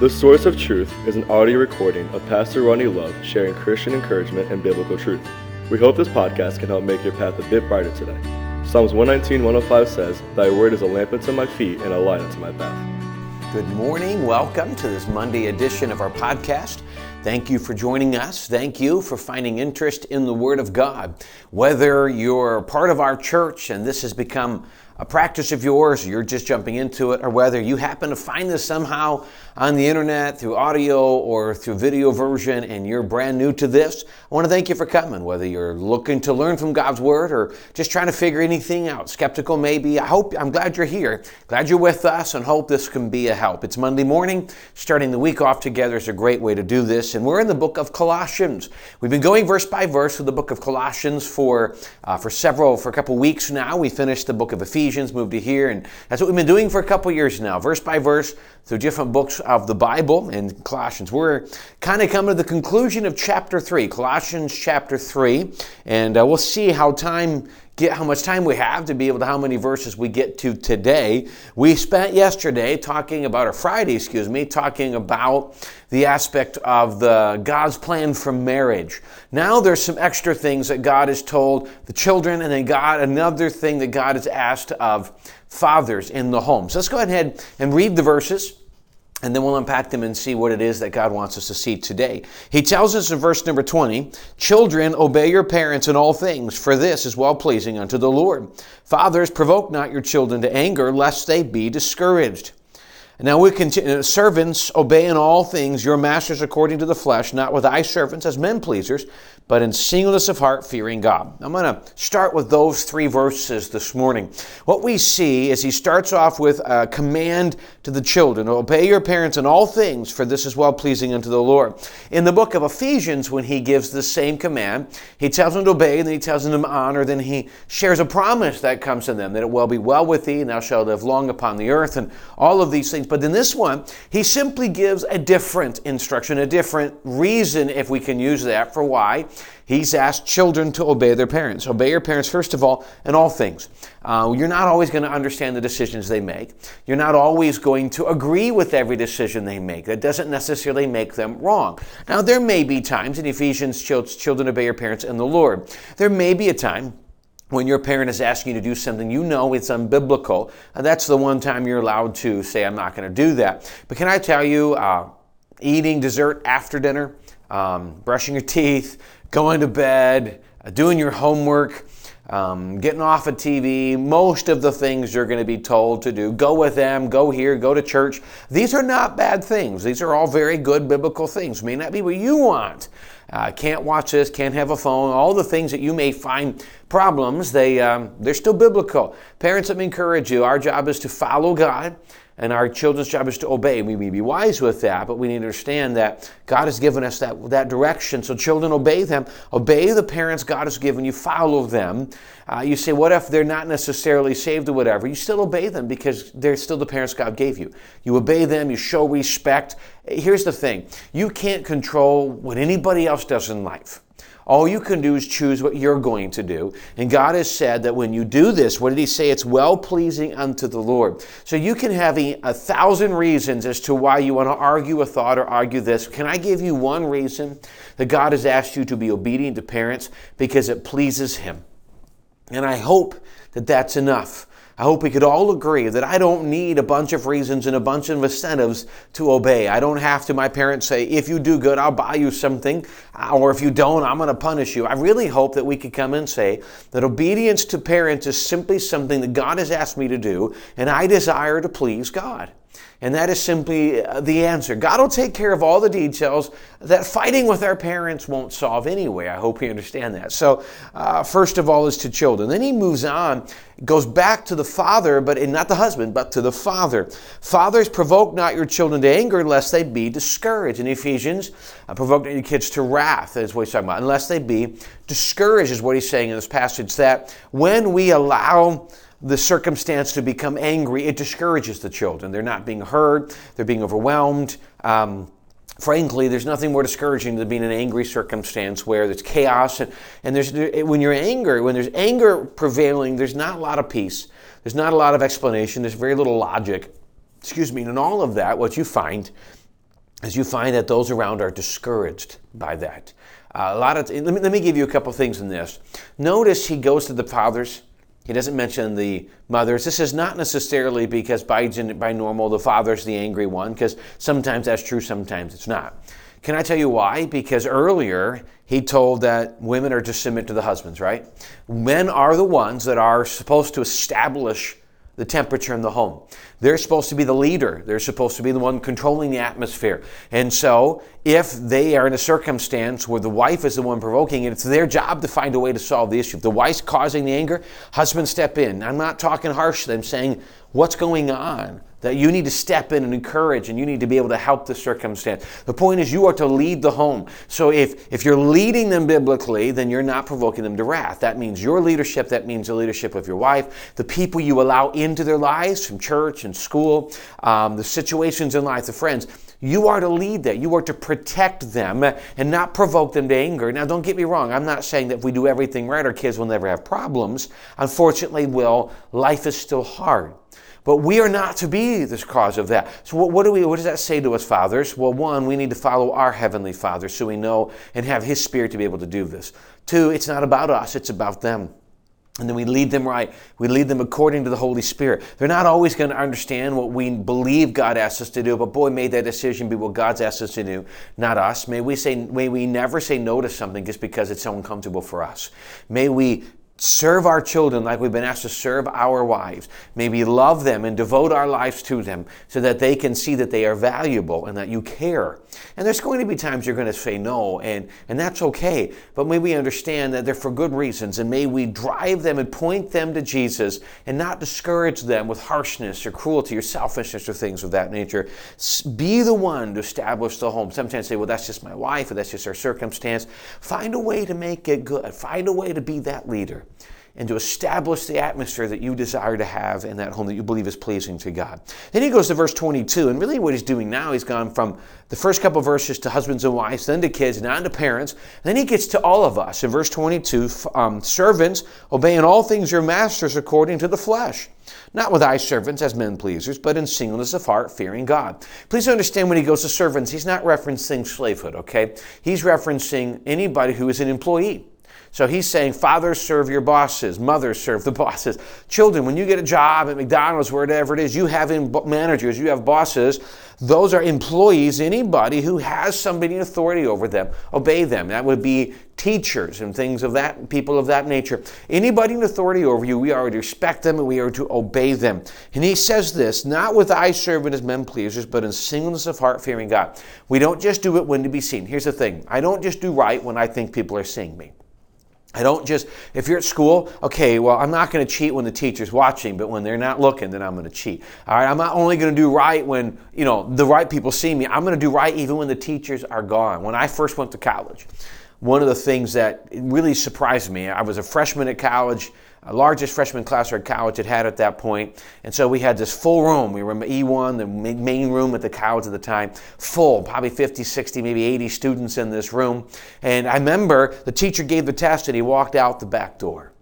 The Source of Truth is an audio recording of Pastor Ronnie Love sharing Christian encouragement and biblical truth. We hope this podcast can help make your path a bit brighter today. Psalms 119, 105 says, Thy word is a lamp unto my feet and a light unto my path. Good morning. Welcome to this Monday edition of our podcast. Thank you for joining us. Thank you for finding interest in the Word of God. Whether you're part of our church and this has become a practice of yours, you're just jumping into it, or whether you happen to find this somehow on the internet through audio or through video version and you're brand new to this, I want to thank you for coming. Whether you're looking to learn from God's Word or just trying to figure anything out, skeptical maybe, I hope, I'm glad you're here. Glad you're with us and hope this can be a help. It's Monday morning. Starting the week off together is a great way to do this. And we're in the book of Colossians. We've been going verse by verse through the book of Colossians for, uh, for several, for a couple weeks now. We finished the book of Ephesians. Ephesians, moved to here, and that's what we've been doing for a couple years now, verse by verse, through different books of the Bible in Colossians. We're kind of coming to the conclusion of chapter 3, Colossians chapter 3, and uh, we'll see how time get how much time we have to be able to how many verses we get to today. We spent yesterday talking about, or Friday, excuse me, talking about the aspect of the God's plan for marriage. Now there's some extra things that God has told the children, and then God, another thing that God has asked of fathers in the home. So let's go ahead and read the verses. And then we'll unpack them and see what it is that God wants us to see today. He tells us in verse number 20, Children, obey your parents in all things, for this is well pleasing unto the Lord. Fathers, provoke not your children to anger, lest they be discouraged. Now we continue. Uh, servants, obey in all things your masters according to the flesh, not with eye servants as men pleasers, but in singleness of heart, fearing God. I'm going to start with those three verses this morning. What we see is he starts off with a command to the children obey your parents in all things, for this is well pleasing unto the Lord. In the book of Ephesians, when he gives the same command, he tells them to obey, and then he tells them to honor, then he shares a promise that comes to them that it will be well with thee, and thou shalt live long upon the earth, and all of these things. But in this one, he simply gives a different instruction, a different reason, if we can use that, for why He's asked children to obey their parents. Obey your parents, first of all, in all things. Uh, you're not always going to understand the decisions they make. You're not always going to agree with every decision they make. That doesn't necessarily make them wrong. Now, there may be times in Ephesians, children obey your parents in the Lord. There may be a time when your parent is asking you to do something you know it's unbiblical, that's the one time you're allowed to say, I'm not going to do that. But can I tell you, uh, eating dessert after dinner, um, brushing your teeth, going to bed, uh, doing your homework, um, getting off of TV, most of the things you're going to be told to do. Go with them, go here, go to church. These are not bad things. These are all very good biblical things. May not be what you want. Uh, can't watch this, can't have a phone, all the things that you may find problems, they, um, they're still biblical. Parents, let me encourage you. Our job is to follow God and our children's job is to obey. We may be wise with that, but we need to understand that God has given us that, that direction. So children, obey them. Obey the parents God has given you. Follow them. Uh, you say, what if they're not necessarily saved or whatever? You still obey them because they're still the parents God gave you. You obey them. You show respect. Here's the thing. You can't control what anybody else does in life. All you can do is choose what you're going to do. And God has said that when you do this, what did He say? It's well pleasing unto the Lord. So you can have a, thousand reasons as to why you want to argue a thought or argue this. Can I give you one reason that God has asked you to be obedient to parents? Because it pleases Him. And I hope that that's enough. I hope we could all agree that I don't need a bunch of reasons and a bunch of incentives to obey. I don't have to, my parents say, if you do good, I'll buy you something, or if you don't, I'm going to punish you. I really hope that we could come and say that obedience to parents is simply something that God has asked me to do, and I desire to please God. And that is simply uh, the answer. God will take care of all the details that fighting with our parents won't solve anyway. I hope you understand that. So, uh, first of all, is to children. Then he moves on, goes back to the father, but not the husband, but to the father. Fathers, provoke not your children to anger, lest they be discouraged. In Ephesians, uh, provoke not your kids to wrath, is what he's talking about, unless they be discouraged, is what he's saying in this passage. That when we allow the circumstance to become angry, it discourages the children. They're not being heard, they're being overwhelmed. Um, frankly, there's nothing more discouraging than being in an angry circumstance where there's chaos and, and there's when you're angry, when there's anger prevailing, there's not a lot of peace. There's not a lot of explanation. There's very little logic. Excuse me. And all of that, what you find is you find that those around are discouraged by that. Uh, a lot of let, me, let me give you a couple things in this. Notice he goes to the fathers. He doesn't mention the mothers. This is not necessarily because by, by normal the father's the angry one, because sometimes that's true, sometimes it's not. Can I tell you why? Because earlier he told that women are to submit to the husbands, right? Men are the ones that are supposed to establish the temperature in the home. They're supposed to be the leader. They're supposed to be the one controlling the atmosphere. And so, if they are in a circumstance where the wife is the one provoking it, it's their job to find a way to solve the issue. If the wife's causing the anger, husband step in. I'm not talking harshly. I'm saying, what's going on? that you need to step in and encourage and you need to be able to help the circumstance. The point is you are to lead the home. So if, if you're leading them biblically, then you're not provoking them to wrath. That means your leadership, that means the leadership of your wife, the people you allow into their lives from church and school, um, the situations in life, the friends. You are to lead that. You are to protect them and not provoke them to anger. Now, don't get me wrong. I'm not saying that if we do everything right, our kids will never have problems. Unfortunately, will. Life is still hard. But we are not to be the cause of that. So what, what, do we, what does that say to us, fathers? Well, one, we need to follow our Heavenly Father so we know and have His Spirit to be able to do this. Two, it's not about us, it's about them. And then we lead them right. We lead them according to the Holy Spirit. They're not always going to understand what we believe God asks us to do, but boy, may that decision be what God's asked us to do, not us. May we say, may we never say no to something just because it's so uncomfortable for us. May we serve our children like we've been asked to serve our wives. Maybe love them and devote our lives to them so that they can see that they are valuable and that you care. And there's going to be times you're going to say no, and, and that's okay. But may we understand that they're for good reasons, and may we drive them and point them to Jesus and not discourage them with harshness or cruelty or selfishness or things of that nature. Be the one to establish the home. Sometimes say, well, that's just my wife or that's just our circumstance. Find a way to make it good. Find a way to be that leader and to establish the atmosphere that you desire to have in that home that you believe is pleasing to God. Then he goes to verse 22, and really what he's doing now, he's gone from the first couple verses to husbands and wives, then to kids, now to parents. Then he gets to all of us. In verse 22, um, servants, obey in all things your masters according to the flesh. Not with eye servants as men pleasers, but in singleness of heart, fearing God. Please understand when he goes to servants, he's not referencing slavehood, okay? He's referencing anybody who is an employee. So he's saying, fathers, serve your bosses. Mothers, serve the bosses. Children, when you get a job at McDonald's, wherever it is, you have managers, you have bosses. Those are employees, anybody who has somebody in authority over them. Obey them. That would be teachers and things of that, people of that nature. Anybody in authority over you, we are to respect them and we are to obey them. And he says this, not with eye serving as men pleasers, but in singleness of heart, fearing God. We don't just do it when to be seen. Here's the thing I don't just do right when I think people are seeing me. I don't just, if you're at school, okay, well, I'm not going to cheat when the teacher's watching, but when they're not looking, then I'm going to cheat. All right, I'm not only going to do right when, you know, the right people see me, I'm going to do right even when the teachers are gone. When I first went to college, one of the things that really surprised me, I was a freshman at college largest freshman class our college had had at that point. And so we had this full room. We were in E1, the main room at the college at the time, full, probably 50, 60, maybe 80 students in this room. And I remember the teacher gave the test and he walked out the back door.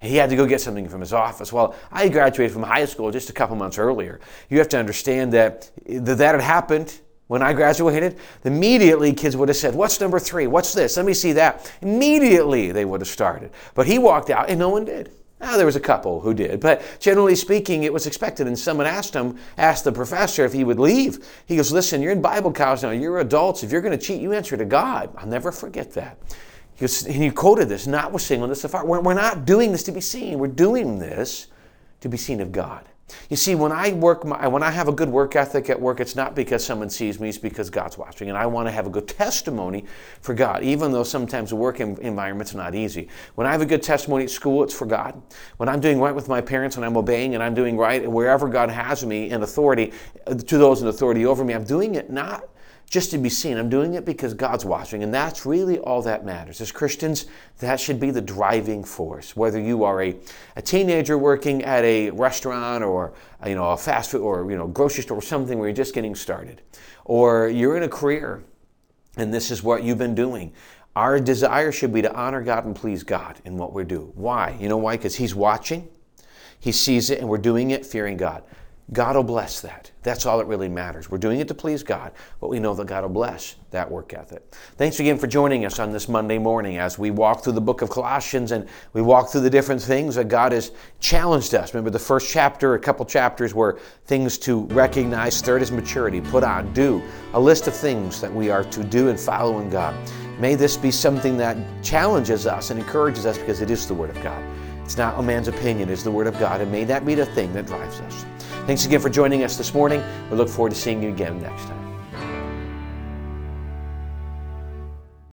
He had to go get something from his office. Well, I graduated from high school just a couple months earlier. You have to understand that that had happened when I graduated, immediately kids would have said, What's number three? What's this? Let me see that. Immediately they would have started. But he walked out and no one did. Now, there was a couple who did, but generally speaking, it was expected. And someone asked him, asked the professor if he would leave. He goes, Listen, you're in Bible college now, you're adults. If you're going to cheat, you answer to God. I'll never forget that. He goes, and he quoted this, not with singleness of heart. We're, we're not doing this to be seen, we're doing this to be seen of God. You see, when I work, my, when I have a good work ethic at work, it's not because someone sees me; it's because God's watching, and I want to have a good testimony for God. Even though sometimes the work environment's not easy. When I have a good testimony at school, it's for God. When I'm doing right with my parents, and I'm obeying, and I'm doing right wherever God has me in authority uh, to those in authority over me, I'm doing it not just to be seen. I'm doing it because God's watching, and that's really all that matters. As Christians, that should be the driving force. Whether you are a, a teenager working at a restaurant or uh, you know a fast food or you know grocery store or something where you're just getting started, or you're in a career and this is what you've been doing. Our desire should be to honor God and please God in what we do. Why? You know why? Because He's watching, He sees it, and we're doing it fearing God. God will bless that. That's all that really matters. We're doing it to please God, but we know that God will bless that work ethic. Thanks again for joining us on this Monday morning as we walk through the book of Colossians and we walk through the different things that God has challenged us. Remember the first chapter, a couple chapters were things to recognize. Third is maturity, put on, do. A list of things that we are to do and follow in God. May this be something that challenges us and encourages us because it is the Word of God. It's not a man's opinion, it's the Word of God, and may that be the thing that drives us. Thanks again for joining us this morning. We look forward to seeing you again next time.